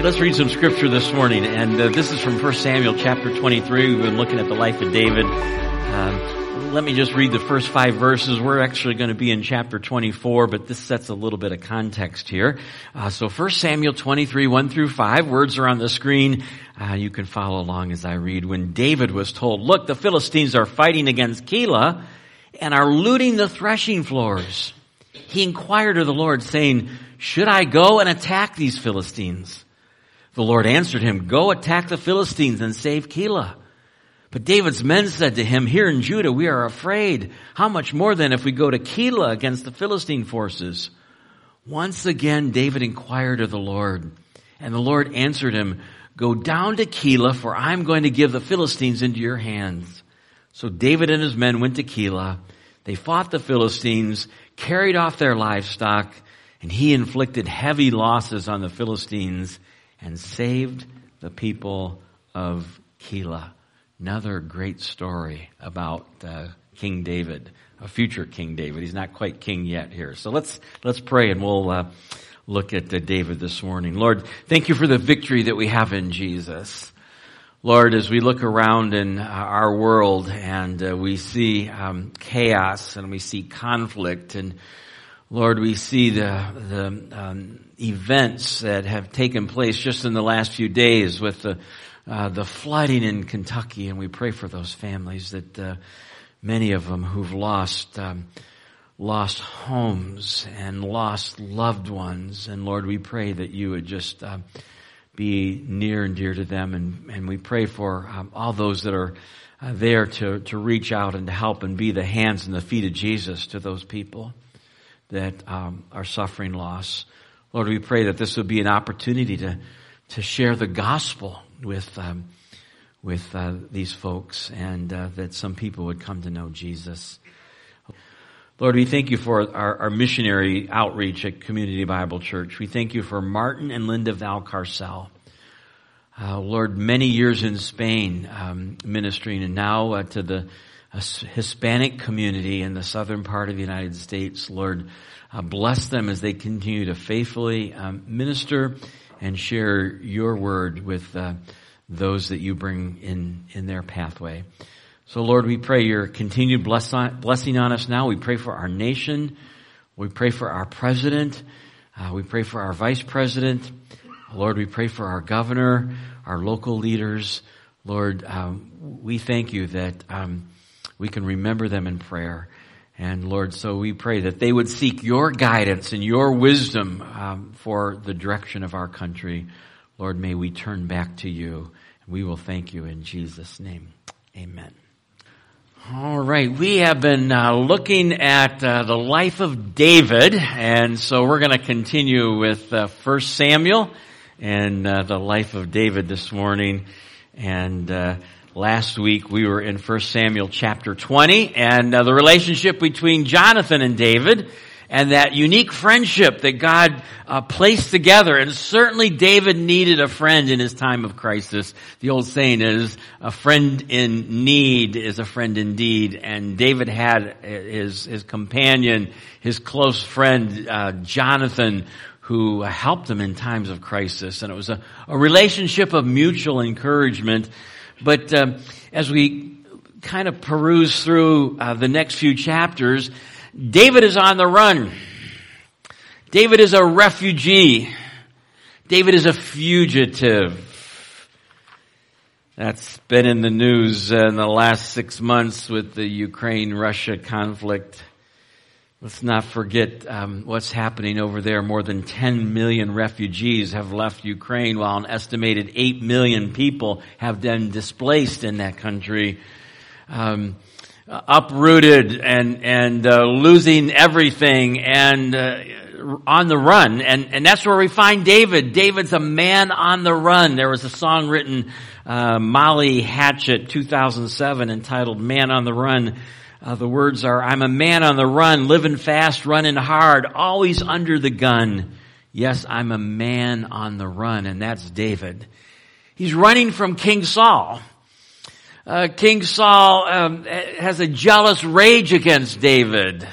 Hey, let's read some scripture this morning. And uh, this is from 1 Samuel chapter 23. We've been looking at the life of David. Um, let me just read the first five verses. We're actually going to be in chapter 24, but this sets a little bit of context here. Uh, so 1 Samuel 23, 1 through 5. Words are on the screen. Uh, you can follow along as I read. When David was told, look, the Philistines are fighting against Keilah and are looting the threshing floors. He inquired of the Lord saying, should I go and attack these Philistines? The Lord answered him, Go attack the Philistines and save Keilah. But David's men said to him, Here in Judah we are afraid. How much more then if we go to Keilah against the Philistine forces? Once again David inquired of the Lord, and the Lord answered him, Go down to Keilah, for I'm going to give the Philistines into your hands. So David and his men went to Keilah. They fought the Philistines, carried off their livestock, and he inflicted heavy losses on the Philistines and saved the people of Keilah. Another great story about uh, King David, a future King David. He's not quite king yet here. So let's let's pray and we'll uh, look at uh, David this morning. Lord, thank you for the victory that we have in Jesus. Lord, as we look around in uh, our world and uh, we see um, chaos and we see conflict and Lord, we see the, the um, events that have taken place just in the last few days with the, uh, the flooding in Kentucky, and we pray for those families that uh, many of them who've lost um, lost homes and lost loved ones. And Lord, we pray that you would just uh, be near and dear to them, and, and we pray for um, all those that are uh, there to to reach out and to help and be the hands and the feet of Jesus to those people that um, are suffering loss. Lord, we pray that this would be an opportunity to to share the gospel with um, with uh, these folks, and uh, that some people would come to know Jesus. Lord, we thank you for our, our, missionary outreach at Community Bible Church. We thank you for Martin and Linda Valcarcel. Uh, Lord, many years in Spain um, ministering, and now uh, to the Hispanic community in the southern part of the United States. Lord, uh, bless them as they continue to faithfully um, minister and share your word with uh, those that you bring in in their pathway. So, Lord, we pray your continued bless on, blessing on us now. We pray for our nation. We pray for our president. Uh, we pray for our vice president. Lord, we pray for our governor, our local leaders. Lord, um, we thank you that um, we can remember them in prayer. And Lord, so we pray that they would seek your guidance and your wisdom um, for the direction of our country. Lord, may we turn back to you. We will thank you in Jesus' name. Amen. All right, we have been uh, looking at uh, the life of David, and so we're going to continue with uh, First Samuel and uh, the life of David this morning. And uh, Last week we were in 1 Samuel chapter 20 and uh, the relationship between Jonathan and David and that unique friendship that God uh, placed together. And certainly David needed a friend in his time of crisis. The old saying is, a friend in need is a friend indeed. And David had his, his companion, his close friend, uh, Jonathan, who helped him in times of crisis. And it was a, a relationship of mutual encouragement but um, as we kind of peruse through uh, the next few chapters, David is on the run. David is a refugee. David is a fugitive. That's been in the news in the last six months with the Ukraine-Russia conflict. Let's not forget um, what's happening over there. More than 10 million refugees have left Ukraine, while an estimated 8 million people have been displaced in that country. Um, uprooted and and uh, losing everything and uh, on the run and and that's where we find David David's a man on the run there was a song written uh, Molly Hatchet 2007 entitled Man on the Run uh, the words are, I'm a man on the run, living fast, running hard, always under the gun. Yes, I'm a man on the run, and that's David. He's running from King Saul. Uh, King Saul um, has a jealous rage against David.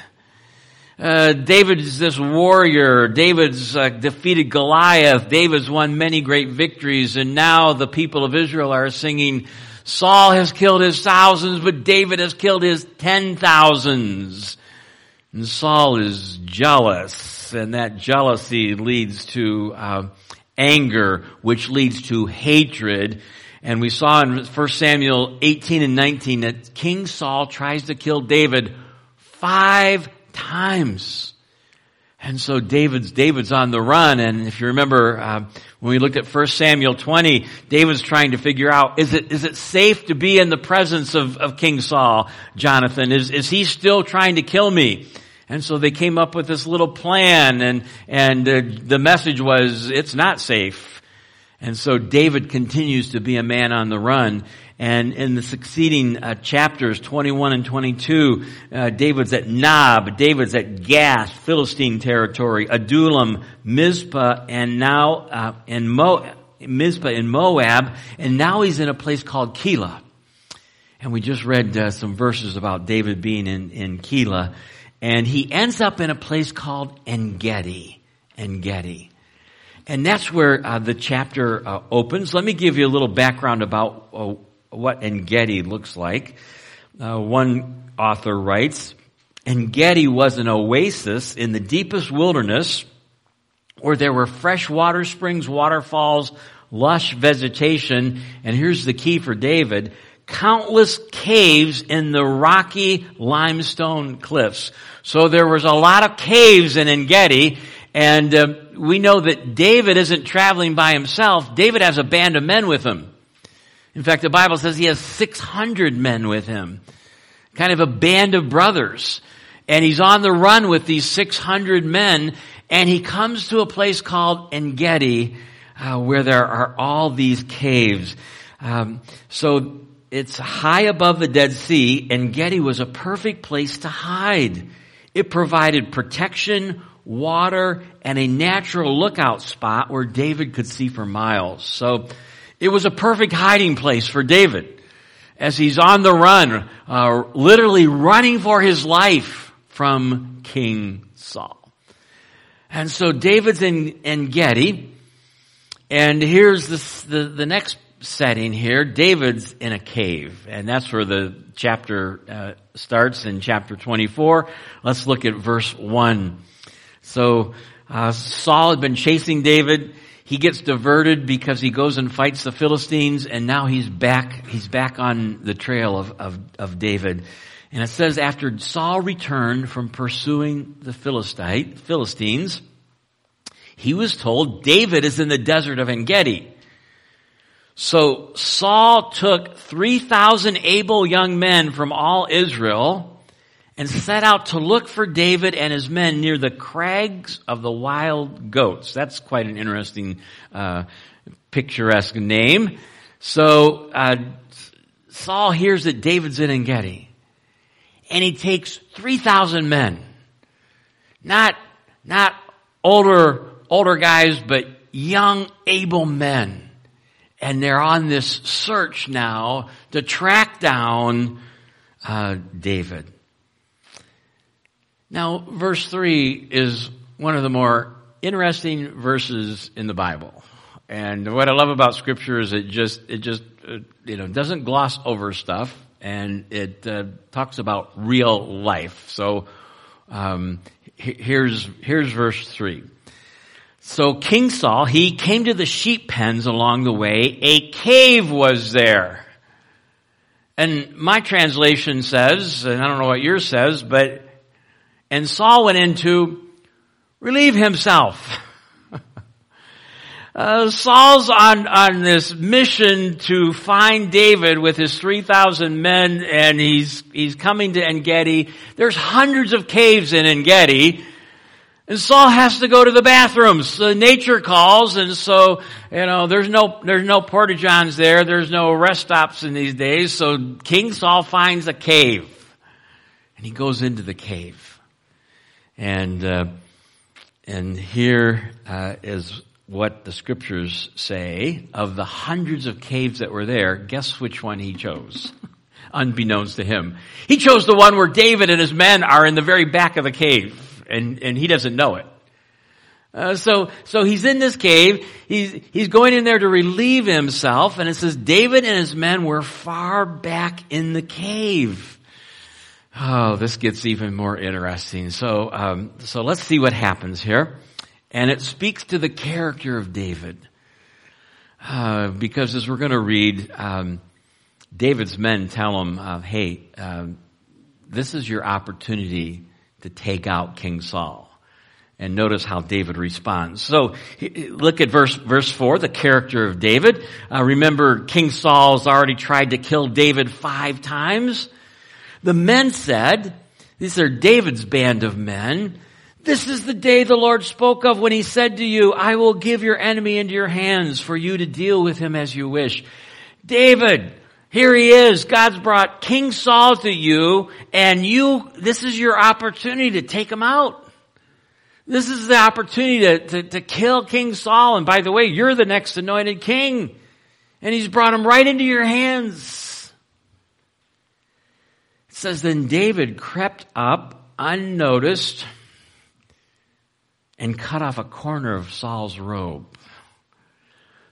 uh, David's this warrior. David's uh, defeated Goliath. David's won many great victories. And now the people of Israel are singing, Saul has killed his thousands, but David has killed his ten thousands. And Saul is jealous, and that jealousy leads to uh, anger, which leads to hatred. And we saw in 1 Samuel 18 and 19 that King Saul tries to kill David five times. And so David's, David's on the run. And if you remember, uh, when we looked at 1 Samuel 20, David's trying to figure out, is it, is it safe to be in the presence of, of King Saul, Jonathan? Is, is he still trying to kill me? And so they came up with this little plan and, and uh, the message was, it's not safe. And so David continues to be a man on the run. And in the succeeding uh, chapters, 21 and 22, uh, David's at Nob, David's at Gath, Philistine territory, Adullam, Mizpah, and now uh, in Mo- Mizpah in Moab, and now he's in a place called Keilah. And we just read uh, some verses about David being in, in Keilah, and he ends up in a place called Engedi. Engedi. And that's where uh, the chapter uh, opens. Let me give you a little background about uh, what Engedi looks like. Uh, one author writes, Engedi was an oasis in the deepest wilderness where there were fresh water springs, waterfalls, lush vegetation, and here's the key for David, countless caves in the rocky limestone cliffs. So there was a lot of caves in Engedi, and uh, we know that David isn't traveling by himself. David has a band of men with him. In fact, the Bible says he has 600 men with him. Kind of a band of brothers. And he's on the run with these 600 men and he comes to a place called Engedi uh, where there are all these caves. Um, so it's high above the Dead Sea. Engedi was a perfect place to hide. It provided protection, water, and a natural lookout spot where David could see for miles. So it was a perfect hiding place for David as he's on the run, uh, literally running for his life from King Saul. And so David's in, Engedi, and here's the, the, the next setting here. David's in a cave, and that's where the chapter uh, starts in chapter 24. Let's look at verse 1. So uh, Saul had been chasing David he gets diverted because he goes and fights the Philistines and now he's back, he's back on the trail of, of, of David. And it says after Saul returned from pursuing the Philistine, Philistines, he was told David is in the desert of Engedi. So Saul took 3,000 able young men from all Israel and set out to look for David and his men near the crags of the wild goats. That's quite an interesting, uh, picturesque name. So uh, Saul hears that David's in Engedi, and he takes three thousand men, not not older older guys, but young able men, and they're on this search now to track down uh, David. Now, verse 3 is one of the more interesting verses in the Bible. And what I love about scripture is it just, it just, uh, you know, doesn't gloss over stuff and it uh, talks about real life. So, um, here's, here's verse 3. So King Saul, he came to the sheep pens along the way. A cave was there. And my translation says, and I don't know what yours says, but and Saul went in to relieve himself. uh, Saul's on, on this mission to find David with his 3,000 men and he's, he's coming to Engedi. There's hundreds of caves in Engedi. And Saul has to go to the bathrooms. The nature calls, and so you know there's no there's no porta johns there. There's no rest stops in these days. So King Saul finds a cave, and he goes into the cave. And, uh, and here uh, is what the scriptures say of the hundreds of caves that were there. Guess which one he chose? Unbeknownst to him. He chose the one where David and his men are in the very back of the cave. and, and he doesn't know it. Uh, so, so he's in this cave. He's, he's going in there to relieve himself. And it says David and his men were far back in the cave. Oh, this gets even more interesting. So, um, so let's see what happens here. And it speaks to the character of David. Uh, because as we're going to read, um, David's men tell him, uh, hey, um, this is your opportunity to take out King Saul. And notice how David responds. So look at verse verse four, the character of David. Uh, remember, King Saul's already tried to kill David five times. The men said, "These are David's band of men. This is the day the Lord spoke of when He said to you, I will give your enemy into your hands for you to deal with him as you wish." David, here he is. God's brought King Saul to you, and you. This is your opportunity to take him out. This is the opportunity to, to, to, kill King Saul. And by the way, you're the next anointed king. And he's brought him right into your hands. Says, then David crept up unnoticed and cut off a corner of Saul's robe.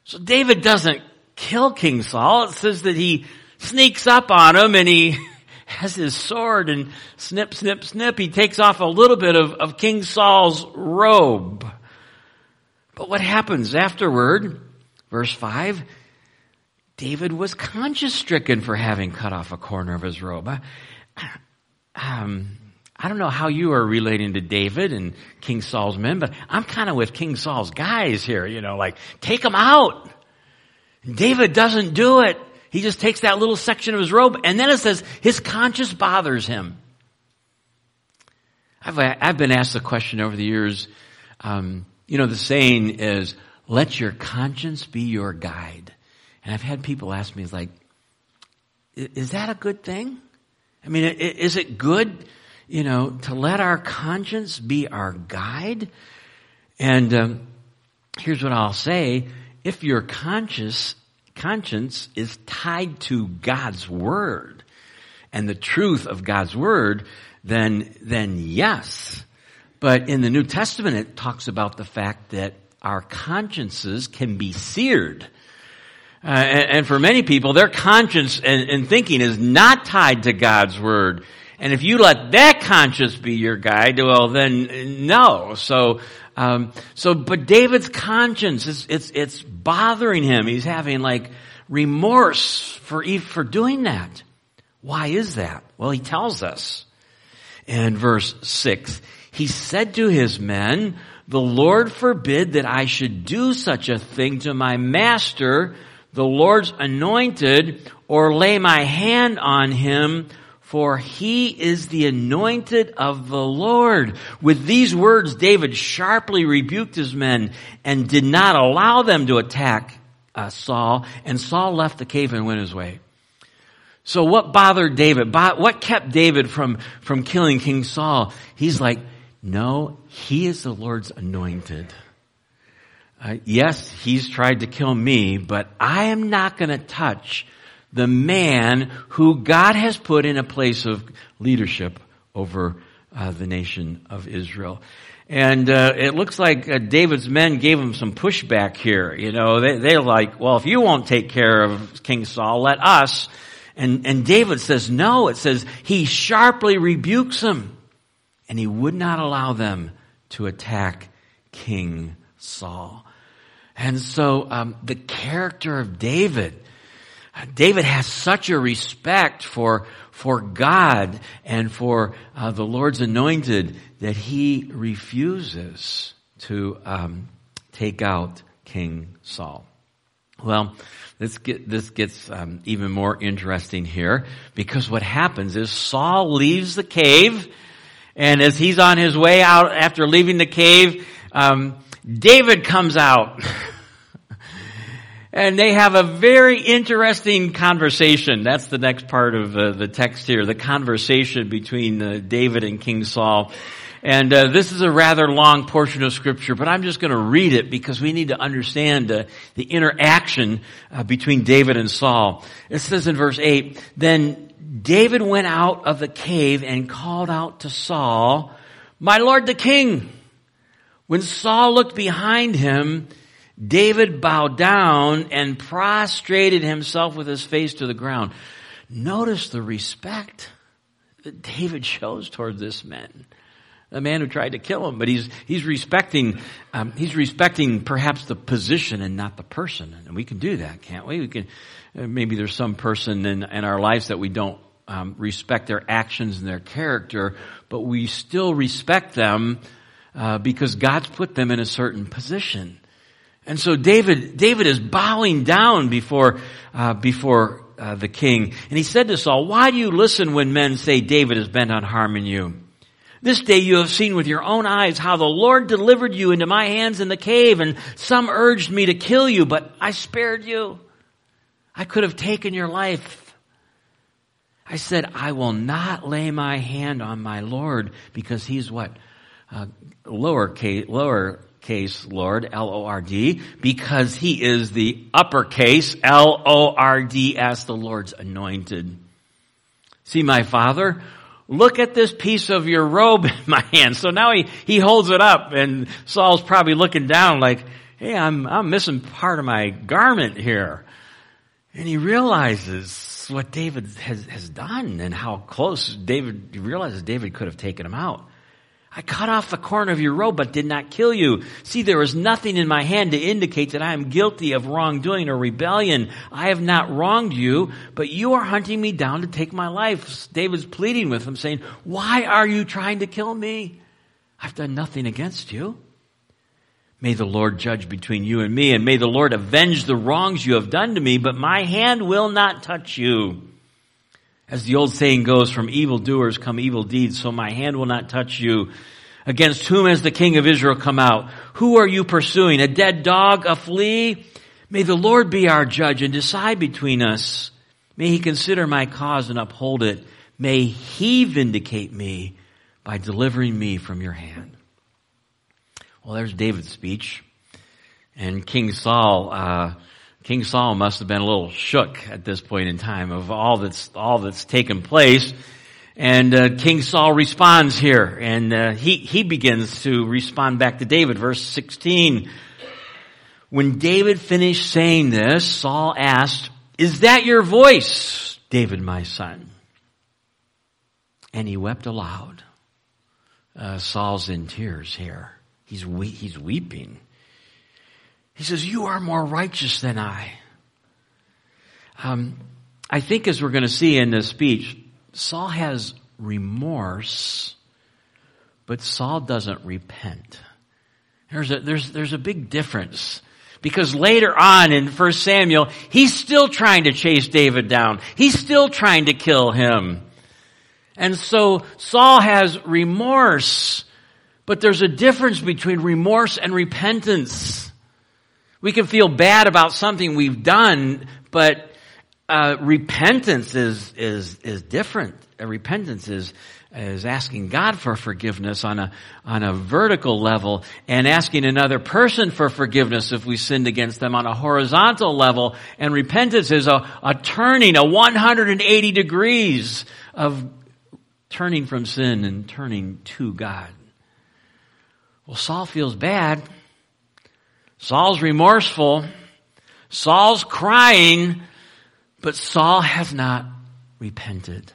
So David doesn't kill King Saul. It says that he sneaks up on him and he has his sword and snip, snip, snip, he takes off a little bit of, of King Saul's robe. But what happens afterward? Verse 5 David was conscience stricken for having cut off a corner of his robe. Um, I don't know how you are relating to David and King Saul's men, but I'm kind of with King Saul's guys here, you know, like, take them out. David doesn't do it. He just takes that little section of his robe and then it says his conscience bothers him. I've, I've been asked the question over the years, um, you know, the saying is, let your conscience be your guide. And I've had people ask me, like, is that a good thing? I mean, is it good, you know, to let our conscience be our guide? And um, here's what I'll say. If your conscience conscience is tied to God's Word and the truth of God's Word, then, then yes. But in the New Testament, it talks about the fact that our consciences can be seared. Uh, and, and, for many people, their conscience and, and thinking is not tied to God's Word. And if you let that conscience be your guide, well then no. So, um, so, but David's conscience, it's, it's, it's bothering him. He's having like remorse for, for doing that. Why is that? Well, he tells us in verse six, he said to his men, the Lord forbid that I should do such a thing to my master, the Lord's anointed, or lay my hand on him, for he is the anointed of the Lord. With these words, David sharply rebuked his men and did not allow them to attack uh, Saul, and Saul left the cave and went his way. So what bothered David? What kept David from, from killing King Saul? He's like, no, he is the Lord's anointed. Uh, yes, he's tried to kill me, but I am not going to touch the man who God has put in a place of leadership over uh, the nation of Israel. And uh, it looks like uh, David's men gave him some pushback here. You know, they, they're like, well, if you won't take care of King Saul, let us. And, and David says, no, it says he sharply rebukes them and he would not allow them to attack King Saul. And so um, the character of David David has such a respect for, for God and for uh, the Lord's anointed that he refuses to um, take out King Saul. Well, this, get, this gets um, even more interesting here because what happens is Saul leaves the cave, and as he's on his way out after leaving the cave, um, David comes out. and they have a very interesting conversation. That's the next part of uh, the text here, the conversation between uh, David and King Saul. And uh, this is a rather long portion of scripture, but I'm just going to read it because we need to understand uh, the interaction uh, between David and Saul. It says in verse 8, Then David went out of the cave and called out to Saul, My Lord the King. When Saul looked behind him, David bowed down and prostrated himself with his face to the ground. Notice the respect that David shows toward this man. The man who tried to kill him, but he's, he's respecting, um, he's respecting perhaps the position and not the person. And we can do that, can't we? We can, uh, maybe there's some person in, in our lives that we don't um, respect their actions and their character, but we still respect them uh, because God's put them in a certain position. And so David, David is bowing down before, uh, before uh, the king. And he said to Saul, why do you listen when men say David is bent on harming you? This day you have seen with your own eyes how the Lord delivered you into my hands in the cave and some urged me to kill you, but I spared you. I could have taken your life. I said, I will not lay my hand on my Lord because he's what? Uh, lower case, lower case Lord, L-O-R-D, because he is the uppercase, L-O-R-D-S, the Lord's anointed. See my father? Look at this piece of your robe in my hand. So now he, he holds it up and Saul's probably looking down like, hey, I'm, I'm missing part of my garment here. And he realizes what David has, has done and how close David, realizes David could have taken him out. I cut off the corner of your robe, but did not kill you. See, there is nothing in my hand to indicate that I am guilty of wrongdoing or rebellion. I have not wronged you, but you are hunting me down to take my life. David's pleading with him saying, why are you trying to kill me? I've done nothing against you. May the Lord judge between you and me, and may the Lord avenge the wrongs you have done to me, but my hand will not touch you. As the old saying goes, from evil doers come evil deeds, so my hand will not touch you. Against whom has the king of Israel come out? Who are you pursuing? A dead dog? A flea? May the Lord be our judge and decide between us. May he consider my cause and uphold it. May he vindicate me by delivering me from your hand. Well, there's David's speech. And King Saul, uh, King Saul must have been a little shook at this point in time of all that's, all that's taken place. And uh, King Saul responds here, and uh, he he begins to respond back to David. Verse sixteen. When David finished saying this, Saul asked, "Is that your voice, David, my son?" And he wept aloud. Uh, Saul's in tears here. He's, we- he's weeping. He says, you are more righteous than I. Um, I think as we're going to see in this speech, Saul has remorse, but Saul doesn't repent. There's a, there's, there's a big difference. Because later on in 1 Samuel, he's still trying to chase David down. He's still trying to kill him. And so Saul has remorse, but there's a difference between remorse and repentance. We can feel bad about something we've done, but uh, repentance is is is different. Repentance is is asking God for forgiveness on a on a vertical level, and asking another person for forgiveness if we sinned against them on a horizontal level. And repentance is a, a turning, a 180 degrees of turning from sin and turning to God. Well, Saul feels bad. Saul's remorseful. Saul's crying, but Saul has not repented.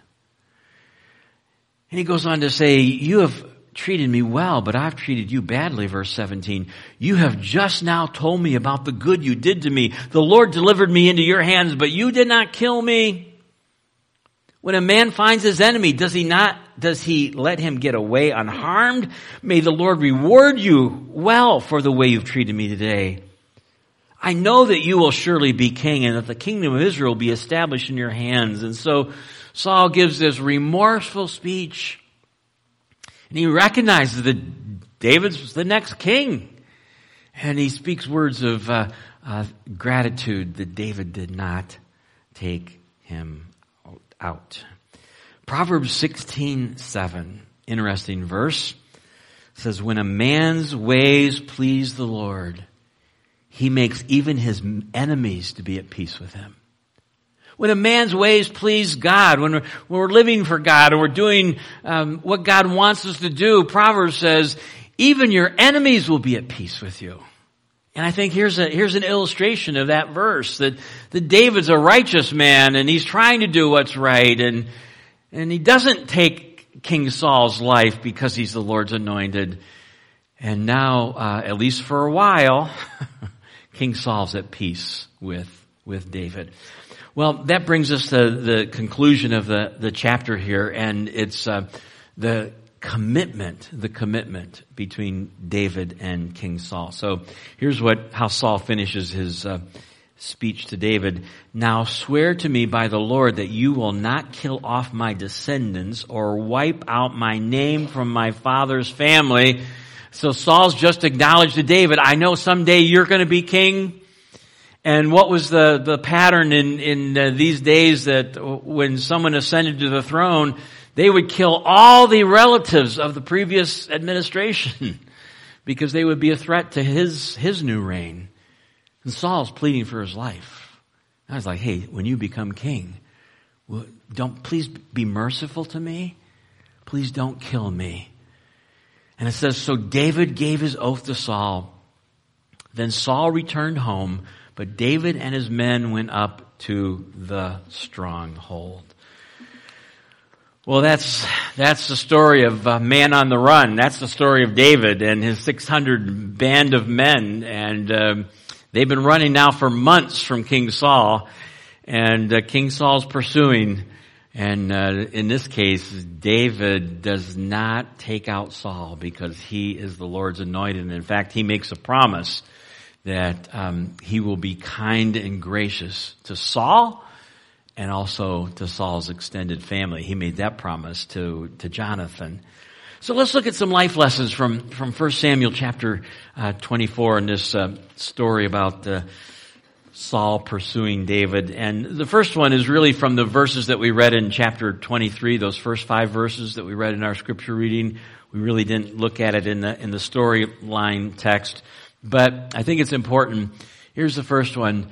And he goes on to say, you have treated me well, but I've treated you badly, verse 17. You have just now told me about the good you did to me. The Lord delivered me into your hands, but you did not kill me. When a man finds his enemy, does he not, does he let him get away unharmed? May the Lord reward you well for the way you've treated me today. I know that you will surely be king and that the kingdom of Israel will be established in your hands. And so Saul gives this remorseful speech. And he recognizes that David's the next king. And he speaks words of uh, uh, gratitude that David did not take him out. Proverbs 16, 7, interesting verse, says, When a man's ways please the Lord, he makes even his enemies to be at peace with him. When a man's ways please God, when we're, when we're living for God and we're doing um, what God wants us to do, Proverbs says, even your enemies will be at peace with you. And I think here's a, here's an illustration of that verse that, that David's a righteous man and he's trying to do what's right and, and he doesn't take King Saul's life because he's the Lord's anointed. And now, uh, at least for a while, King Saul's at peace with, with David. Well, that brings us to the conclusion of the, the chapter here and it's, uh, the commitment, the commitment between David and King Saul. So here's what, how Saul finishes his uh, speech to David. Now swear to me by the Lord that you will not kill off my descendants or wipe out my name from my father's family. So Saul's just acknowledged to David, I know someday you're going to be king. And what was the, the pattern in, in uh, these days that when someone ascended to the throne, they would kill all the relatives of the previous administration because they would be a threat to his, his new reign. And Saul's pleading for his life. I was like, hey, when you become king, don't, please be merciful to me. Please don't kill me. And it says, so David gave his oath to Saul. Then Saul returned home, but David and his men went up to the stronghold. Well, that's, that's the story of uh, man on the run. That's the story of David and his 600 band of men. And um, they've been running now for months from King Saul. And uh, King Saul's pursuing. And uh, in this case, David does not take out Saul because he is the Lord's anointed. And in fact, he makes a promise that um, he will be kind and gracious to Saul and also to Saul's extended family. He made that promise to, to Jonathan. So let's look at some life lessons from, from 1 Samuel chapter uh, 24 in this uh, story about uh, Saul pursuing David. And the first one is really from the verses that we read in chapter 23, those first five verses that we read in our scripture reading. We really didn't look at it in the, in the storyline text, but I think it's important. Here's the first one.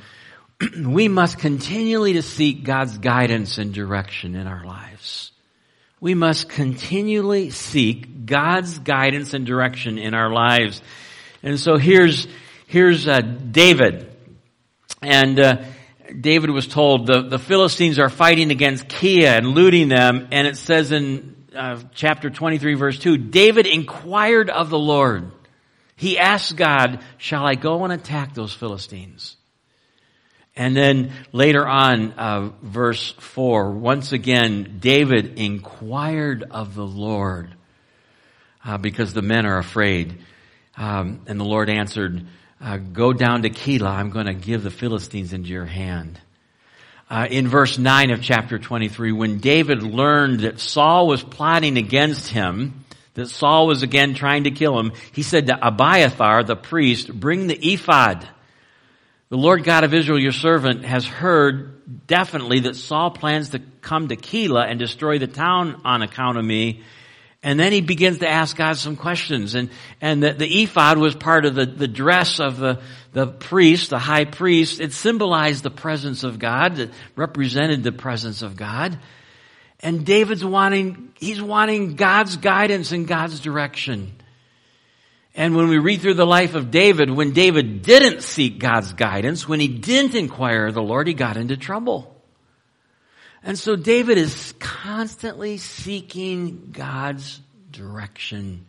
we must continually to seek God's guidance and direction in our lives. We must continually seek God's guidance and direction in our lives. And so here's, here's uh, David. And uh, David was told the, the Philistines are fighting against Keilah and looting them. And it says in uh, chapter 23 verse 2, David inquired of the Lord. He asked God, shall I go and attack those Philistines? And then later on, uh, verse 4, once again, David inquired of the Lord uh, because the men are afraid. Um, and the Lord answered, uh, Go down to Keilah, I'm going to give the Philistines into your hand. Uh, in verse 9 of chapter 23, when David learned that Saul was plotting against him, that Saul was again trying to kill him, he said to Abiathar, the priest, bring the ephod. The Lord God of Israel, your servant, has heard definitely that Saul plans to come to Keilah and destroy the town on account of me. And then he begins to ask God some questions. And, and the, the ephod was part of the, the dress of the, the priest, the high priest. It symbolized the presence of God. It represented the presence of God. And David's wanting, he's wanting God's guidance and God's direction. And when we read through the life of David, when David didn't seek God's guidance, when he didn't inquire of the Lord, he got into trouble. And so David is constantly seeking God's direction.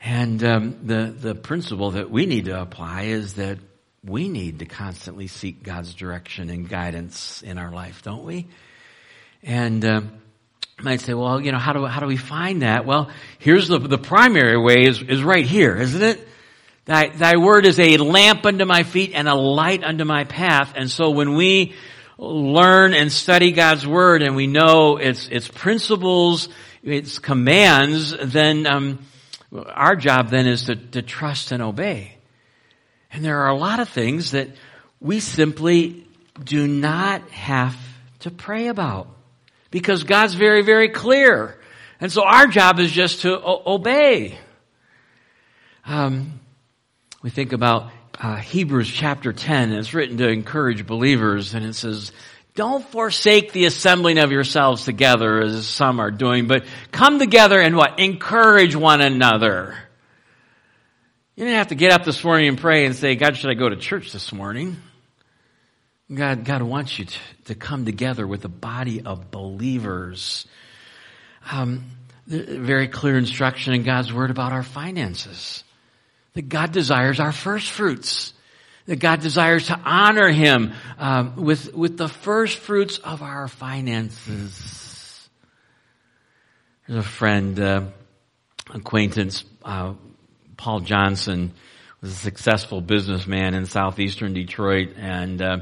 And um, the the principle that we need to apply is that we need to constantly seek God's direction and guidance in our life, don't we? And um, might say, well, you know, how do, how do we find that? Well, here's the, the primary way is, is right here, isn't it? Thy, thy word is a lamp unto my feet and a light unto my path. And so when we learn and study God's word and we know its, its principles, its commands, then, um, our job then is to, to trust and obey. And there are a lot of things that we simply do not have to pray about because God's very, very clear. And so our job is just to o- obey. Um, we think about uh, Hebrews chapter 10. It's written to encourage believers and it says, don't forsake the assembling of yourselves together as some are doing, but come together and what? Encourage one another. You didn't have to get up this morning and pray and say, God, should I go to church this morning? God, God wants you to, to come together with a body of believers. Um, very clear instruction in God's word about our finances. That God desires our first fruits. That God desires to honor Him um, with with the first fruits of our finances. There's a friend, uh, acquaintance, uh, Paul Johnson, was a successful businessman in southeastern Detroit, and uh,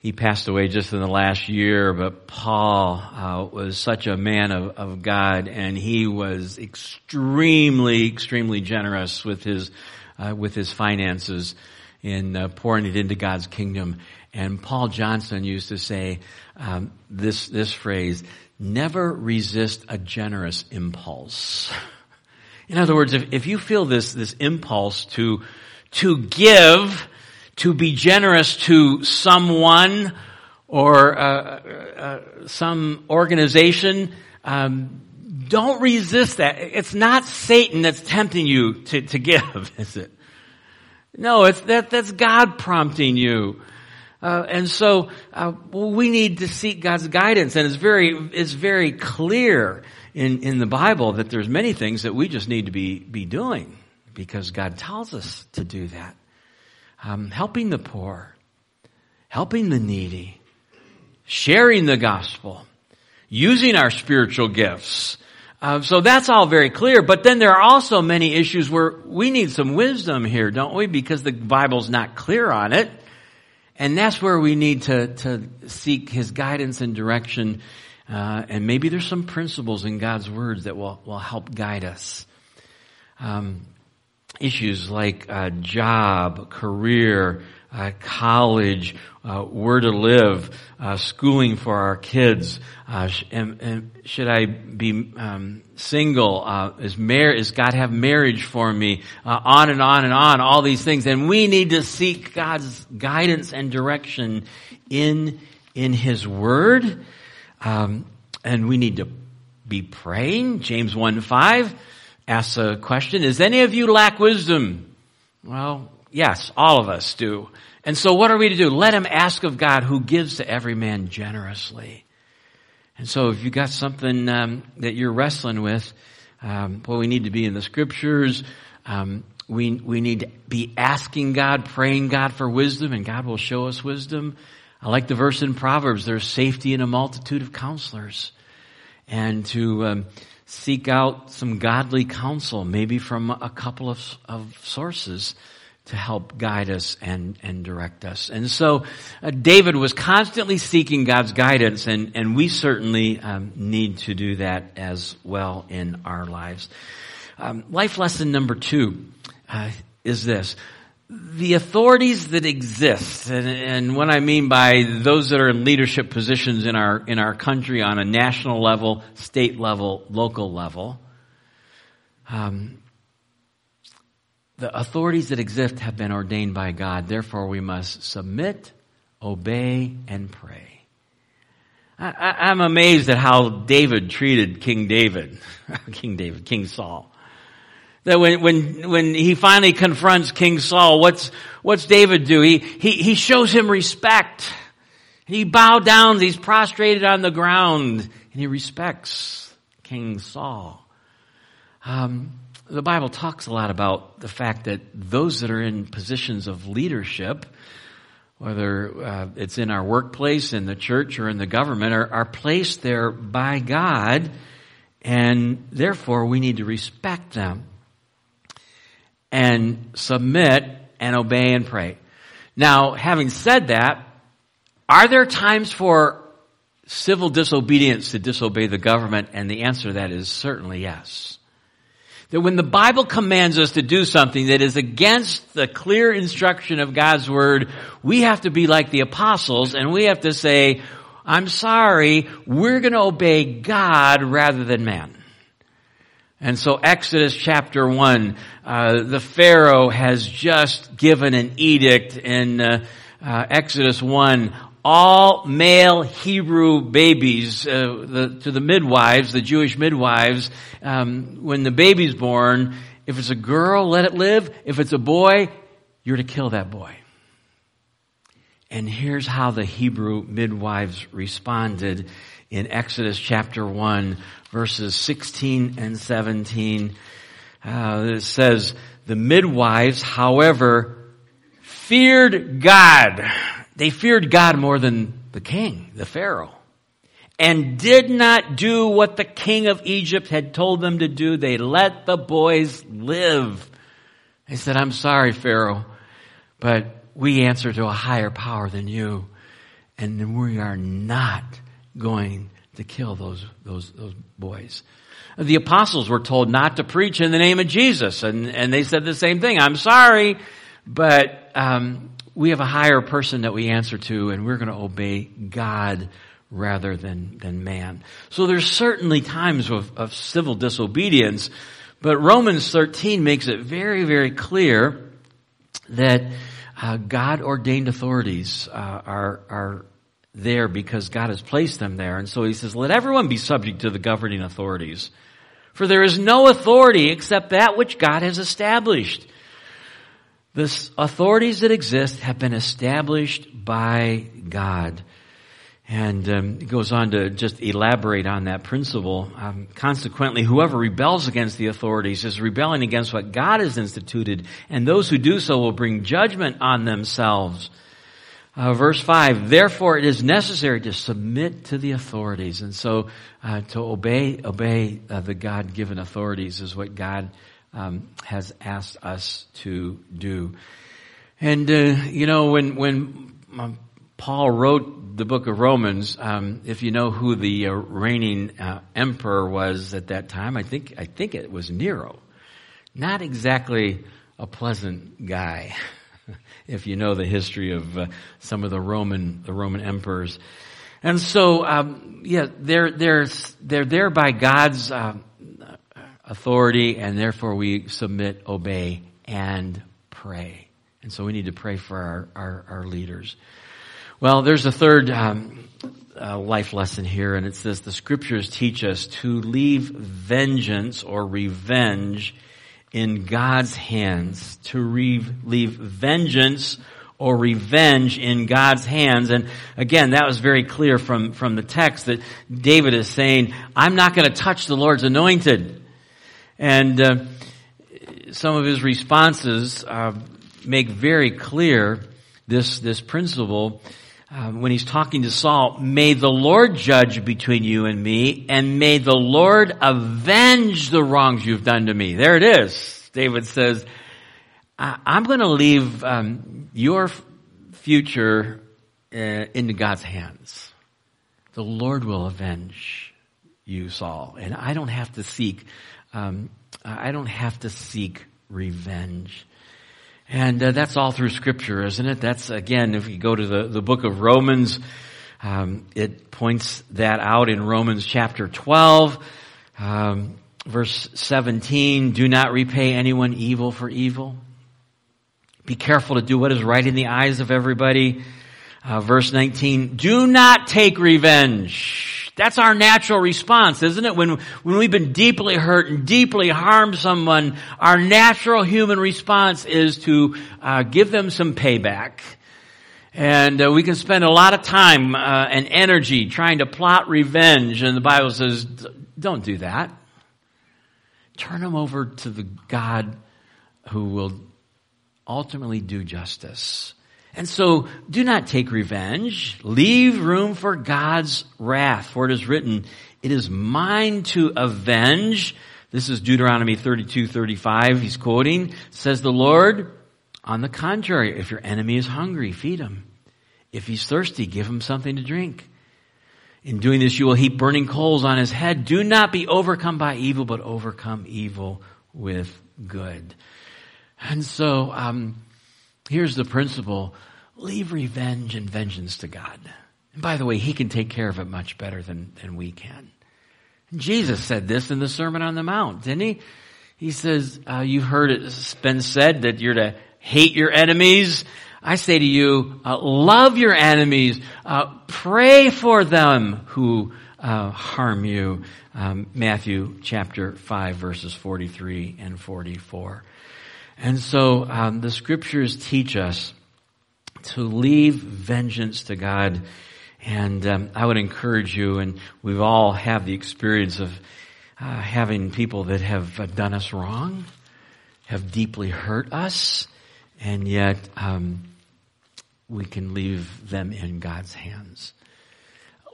he passed away just in the last year, but Paul uh, was such a man of, of God, and he was extremely, extremely generous with his uh, with his finances in uh, pouring it into God's kingdom. And Paul Johnson used to say um, this this phrase: "Never resist a generous impulse." In other words, if, if you feel this this impulse to to give to be generous to someone or uh, uh, some organization, um, don't resist that. It's not Satan that's tempting you to, to give, is it? No, it's that that's God prompting you. Uh, and so uh, we need to seek God's guidance, and it's very it's very clear in in the Bible that there's many things that we just need to be be doing because God tells us to do that um, helping the poor, helping the needy, sharing the gospel, using our spiritual gifts. Uh, so that's all very clear. But then there are also many issues where we need some wisdom here, don't we? Because the Bible's not clear on it. And that's where we need to, to seek His guidance and direction. Uh, and maybe there's some principles in God's words that will, will help guide us. Um, issues like uh, job, career, uh, college, uh, where to live, uh, schooling for our kids. Uh, sh- and, and should I be um, single? Uh, is mar- is God have marriage for me? on and on and on. All these things, and we need to seek God's guidance and direction in in His Word, um, and we need to be praying. James one five asks a question, Does any of you lack wisdom? Well, yes, all of us do. And so what are we to do? Let him ask of God who gives to every man generously. And so if you got something um, that you're wrestling with, um, well, we need to be in the scriptures. Um, we we need to be asking God, praying God for wisdom, and God will show us wisdom. I like the verse in Proverbs: "There's safety in a multitude of counselors," and to um, seek out some godly counsel, maybe from a couple of, of sources to help guide us and, and direct us. And so uh, David was constantly seeking God's guidance, and, and we certainly um, need to do that as well in our lives. Um, life lesson number two uh, is this the authorities that exist, and, and, what I mean by those that are in leadership positions in our in our country on a national level, state level, local level, um, the authorities that exist have been ordained by God. Therefore, we must submit, obey, and pray. I, am amazed at how David treated King David, King David, King Saul that when, when, when he finally confronts King Saul, what's, what's David do? He, he, he shows him respect. He bowed down, he's prostrated on the ground, and he respects King Saul. Um, the Bible talks a lot about the fact that those that are in positions of leadership, whether uh, it's in our workplace, in the church, or in the government, are, are placed there by God, and therefore we need to respect them and submit and obey and pray. Now, having said that, are there times for civil disobedience to disobey the government? And the answer to that is certainly yes. That when the Bible commands us to do something that is against the clear instruction of God's Word, we have to be like the apostles and we have to say, I'm sorry, we're going to obey God rather than man. And so Exodus chapter 1, uh, the Pharaoh has just given an edict in uh, uh, Exodus 1, all male Hebrew babies uh, the, to the midwives, the Jewish midwives, um, when the baby's born, if it's a girl, let it live. If it's a boy, you're to kill that boy. And here's how the Hebrew midwives responded in Exodus chapter 1, verses 16 and 17. Uh, it says, the midwives, however, feared God. They feared God more than the king, the Pharaoh. And did not do what the king of Egypt had told them to do. They let the boys live. They said, I'm sorry, Pharaoh, but we answer to a higher power than you. And we are not going to kill those, those, those boys. The apostles were told not to preach in the name of Jesus, and, and they said the same thing. I'm sorry, but um, we have a higher person that we answer to, and we're going to obey God rather than, than man. So there's certainly times of, of civil disobedience, but Romans 13 makes it very, very clear that uh, God ordained authorities uh, are, are there because God has placed them there. And so he says, let everyone be subject to the governing authorities. For there is no authority except that which God has established. The authorities that exist have been established by God. And um, goes on to just elaborate on that principle. Um, consequently, whoever rebels against the authorities is rebelling against what God has instituted, and those who do so will bring judgment on themselves. Uh, verse 5, therefore it is necessary to submit to the authorities. And so uh, to obey, obey uh, the God-given authorities is what God um, has asked us to do. And, uh, you know, when, when um, Paul wrote the book of Romans, um, if you know who the uh, reigning uh, emperor was at that time, I think I think it was Nero. Not exactly a pleasant guy, if you know the history of uh, some of the Roman the Roman emperors. And so, um, yeah, they're they're they're there by God's uh, authority, and therefore we submit, obey, and pray. And so we need to pray for our, our, our leaders. Well, there's a third um, uh, life lesson here, and it says the scriptures teach us to leave vengeance or revenge in God's hands. To re- leave vengeance or revenge in God's hands. And again, that was very clear from, from the text that David is saying, I'm not going to touch the Lord's anointed. And uh, some of his responses uh, make very clear this, this principle um, when he's talking to Saul, may the Lord judge between you and me, and may the Lord avenge the wrongs you've done to me. There it is. David says, I'm going to leave um, your future uh, into God's hands. The Lord will avenge you, Saul, and I don't have to seek. Um, I don't have to seek revenge. And uh, that's all through Scripture, isn't it? That's again, if you go to the, the book of Romans, um, it points that out in Romans chapter 12, um, verse 17. Do not repay anyone evil for evil. Be careful to do what is right in the eyes of everybody. Uh, verse 19. Do not take revenge that's our natural response, isn't it? When, when we've been deeply hurt and deeply harmed someone, our natural human response is to uh, give them some payback. And uh, we can spend a lot of time uh, and energy trying to plot revenge, and the Bible says, don't do that. Turn them over to the God who will ultimately do justice. And so do not take revenge. Leave room for God's wrath. For it is written, it is mine to avenge. This is Deuteronomy 32, 35. He's quoting, says the Lord, on the contrary, if your enemy is hungry, feed him. If he's thirsty, give him something to drink. In doing this, you will heap burning coals on his head. Do not be overcome by evil, but overcome evil with good. And so, um, here's the principle leave revenge and vengeance to God. And by the way, He can take care of it much better than, than we can. Jesus said this in the Sermon on the Mount, didn't he? He says, uh, you've heard it's been said that you're to hate your enemies. I say to you, uh, love your enemies, uh, pray for them who uh, harm you. Um, Matthew chapter 5 verses 43 and 44. And so um, the scriptures teach us to leave vengeance to God. And um, I would encourage you, and we've all have the experience of uh, having people that have done us wrong, have deeply hurt us, and yet um, we can leave them in God's hands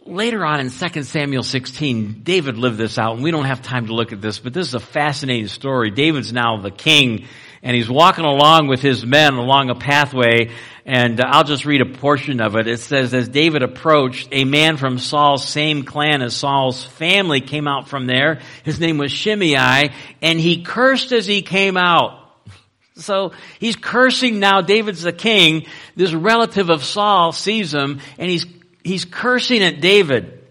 later on in 2 Samuel 16, David lived this out, and we don't have time to look at this, but this is a fascinating story. David's now the king, and he's walking along with his men along a pathway, and uh, I'll just read a portion of it. It says, as David approached, a man from Saul's same clan as Saul's family came out from there. His name was Shimei, and he cursed as he came out. So he's cursing now. David's the king. This relative of Saul sees him and he's he's cursing at David.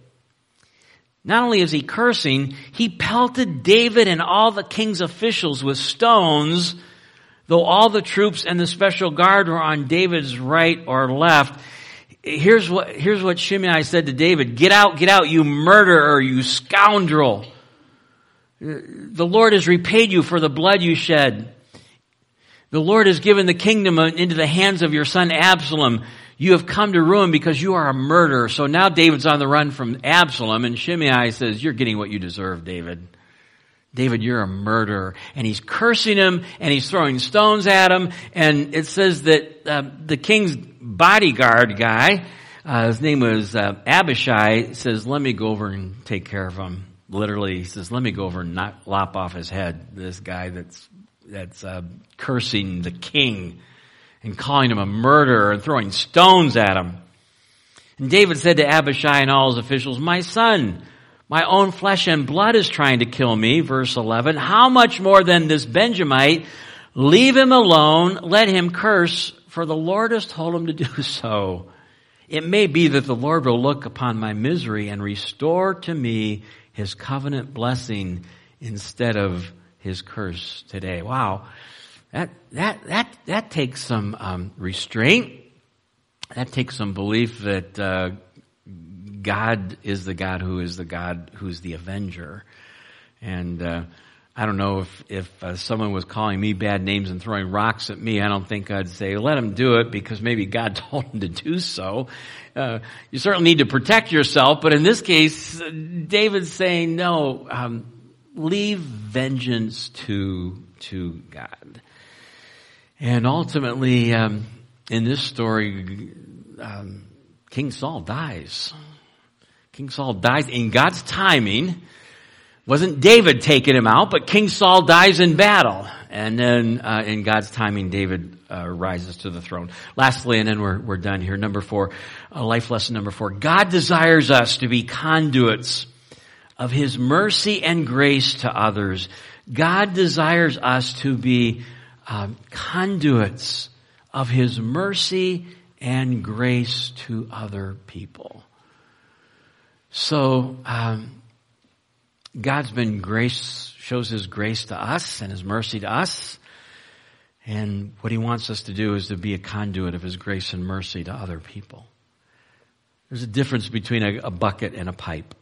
Not only is he cursing, he pelted David and all the king's officials with stones, though all the troops and the special guard were on David's right or left. Here's what, here's what Shimei said to David, get out, get out, you murderer, you scoundrel. The Lord has repaid you for the blood you shed. The Lord has given the kingdom into the hands of your son Absalom. You have come to ruin because you are a murderer. So now David's on the run from Absalom and Shimei says, you're getting what you deserve, David. David, you're a murderer. And he's cursing him and he's throwing stones at him. And it says that uh, the king's bodyguard guy, uh, his name was uh, Abishai, says, let me go over and take care of him. Literally, he says, let me go over and knock, lop off his head. This guy that's, that's uh, cursing the king and calling him a murderer and throwing stones at him. And David said to Abishai and all his officials, My son, my own flesh and blood is trying to kill me. Verse 11. How much more than this Benjamite? Leave him alone. Let him curse, for the Lord has told him to do so. It may be that the Lord will look upon my misery and restore to me his covenant blessing instead of his curse today. Wow. That, that, that, that takes some um, restraint. That takes some belief that uh, God is the God who is the God who's the avenger. And uh, I don't know if, if uh, someone was calling me bad names and throwing rocks at me, I don't think I'd say, let him do it because maybe God told him to do so. Uh, you certainly need to protect yourself, but in this case, David's saying, no, um, leave vengeance to, to God. And ultimately, um, in this story, um, King Saul dies. King Saul dies in God's timing. Wasn't David taking him out, but King Saul dies in battle. And then uh, in God's timing, David uh, rises to the throne. Lastly, and then we're, we're done here. Number four, uh, life lesson number four. God desires us to be conduits of His mercy and grace to others. God desires us to be um, conduits of His mercy and grace to other people. So, um, God's been grace, shows His grace to us and His mercy to us. And what He wants us to do is to be a conduit of His grace and mercy to other people. There's a difference between a, a bucket and a pipe.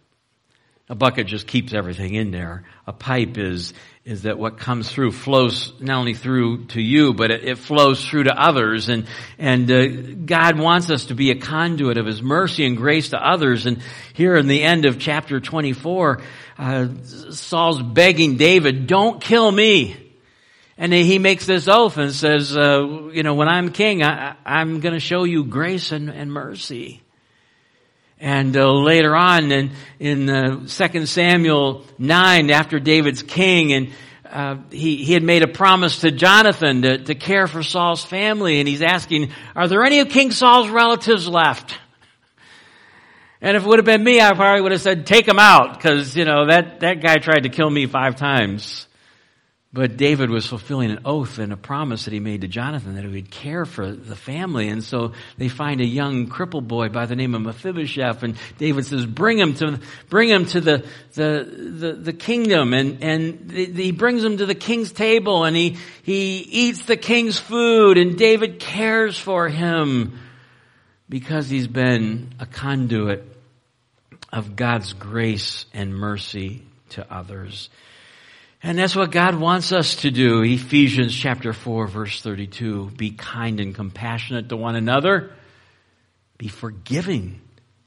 A bucket just keeps everything in there. A pipe is, is that what comes through flows not only through to you, but it, it flows through to others. And, and uh, God wants us to be a conduit of His mercy and grace to others. And here in the end of chapter 24, uh, Saul's begging David, don't kill me. And he makes this oath and says, uh, you know, when I'm king, I, am going to show you grace and, and mercy. And uh, later on in, in uh, 2 Samuel 9, after David's king, and uh, he, he had made a promise to Jonathan to, to care for Saul's family, and he's asking, are there any of King Saul's relatives left? And if it would have been me, I probably would have said, take him out, because, you know, that, that guy tried to kill me five times. But David was fulfilling an oath and a promise that he made to Jonathan that he would care for the family. And so they find a young crippled boy by the name of Mephibosheth and David says, bring him to, bring him to the, the, the, the kingdom. And, and he brings him to the king's table and he, he eats the king's food and David cares for him because he's been a conduit of God's grace and mercy to others. And that's what God wants us to do. Ephesians chapter 4 verse 32. Be kind and compassionate to one another. Be forgiving,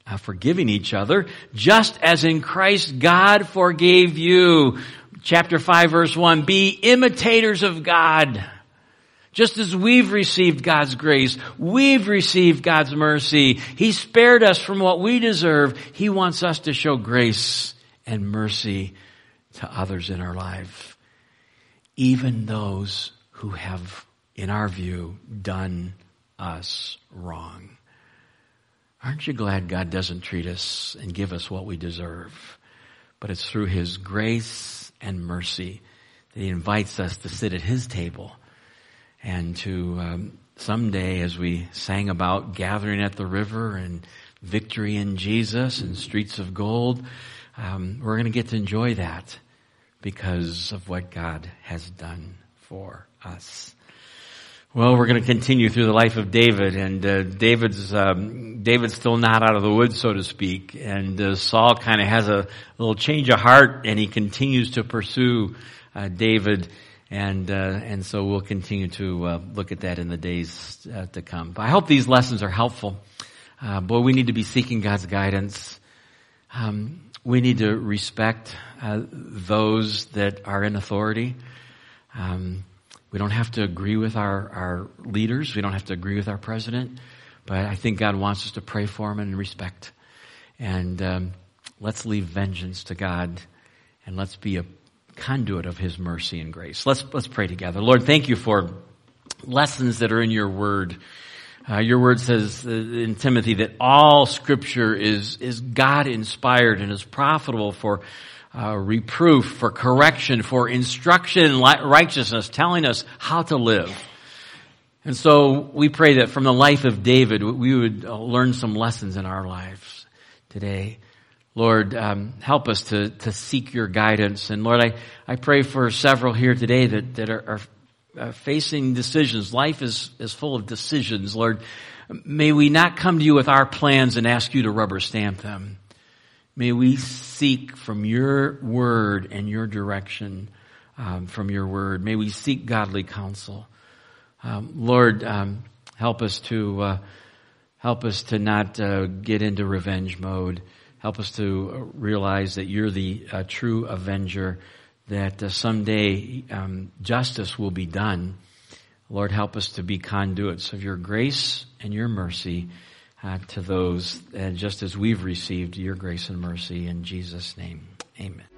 uh, forgiving each other, just as in Christ God forgave you. Chapter 5 verse 1. Be imitators of God. Just as we've received God's grace, we've received God's mercy. He spared us from what we deserve. He wants us to show grace and mercy to others in our life, even those who have, in our view, done us wrong. Aren't you glad God doesn't treat us and give us what we deserve? But it's through His grace and mercy that He invites us to sit at His table and to um, someday, as we sang about gathering at the river and victory in Jesus and streets of gold, um, we're going to get to enjoy that because of what God has done for us. Well, we're going to continue through the life of David, and uh, David's um, David's still not out of the woods, so to speak. And uh, Saul kind of has a little change of heart, and he continues to pursue uh, David, and uh, and so we'll continue to uh, look at that in the days uh, to come. But I hope these lessons are helpful. boy, we need to be seeking God's guidance. Um, we need to respect uh, those that are in authority. Um, we don't have to agree with our, our leaders. We don't have to agree with our president. But I think God wants us to pray for him and respect. And um, let's leave vengeance to God and let's be a conduit of his mercy and grace. Let's, let's pray together. Lord, thank you for lessons that are in your word. Uh, your word says uh, in Timothy that all scripture is, is God inspired and is profitable for uh, reproof, for correction, for instruction in righteousness, telling us how to live. And so we pray that from the life of David, we would uh, learn some lessons in our lives today. Lord, um, help us to, to seek your guidance. And Lord, I, I pray for several here today that, that are, are uh, facing decisions. Life is, is full of decisions, Lord. May we not come to you with our plans and ask you to rubber stamp them. May we seek from your word and your direction um, from your word. May we seek godly counsel. Um, Lord, um, help us to uh, help us to not uh, get into revenge mode. Help us to realize that you're the uh, true avenger that uh, someday um, justice will be done. Lord, help us to be conduits of your grace and your mercy uh, to those, uh, just as we've received your grace and mercy in Jesus' name. Amen.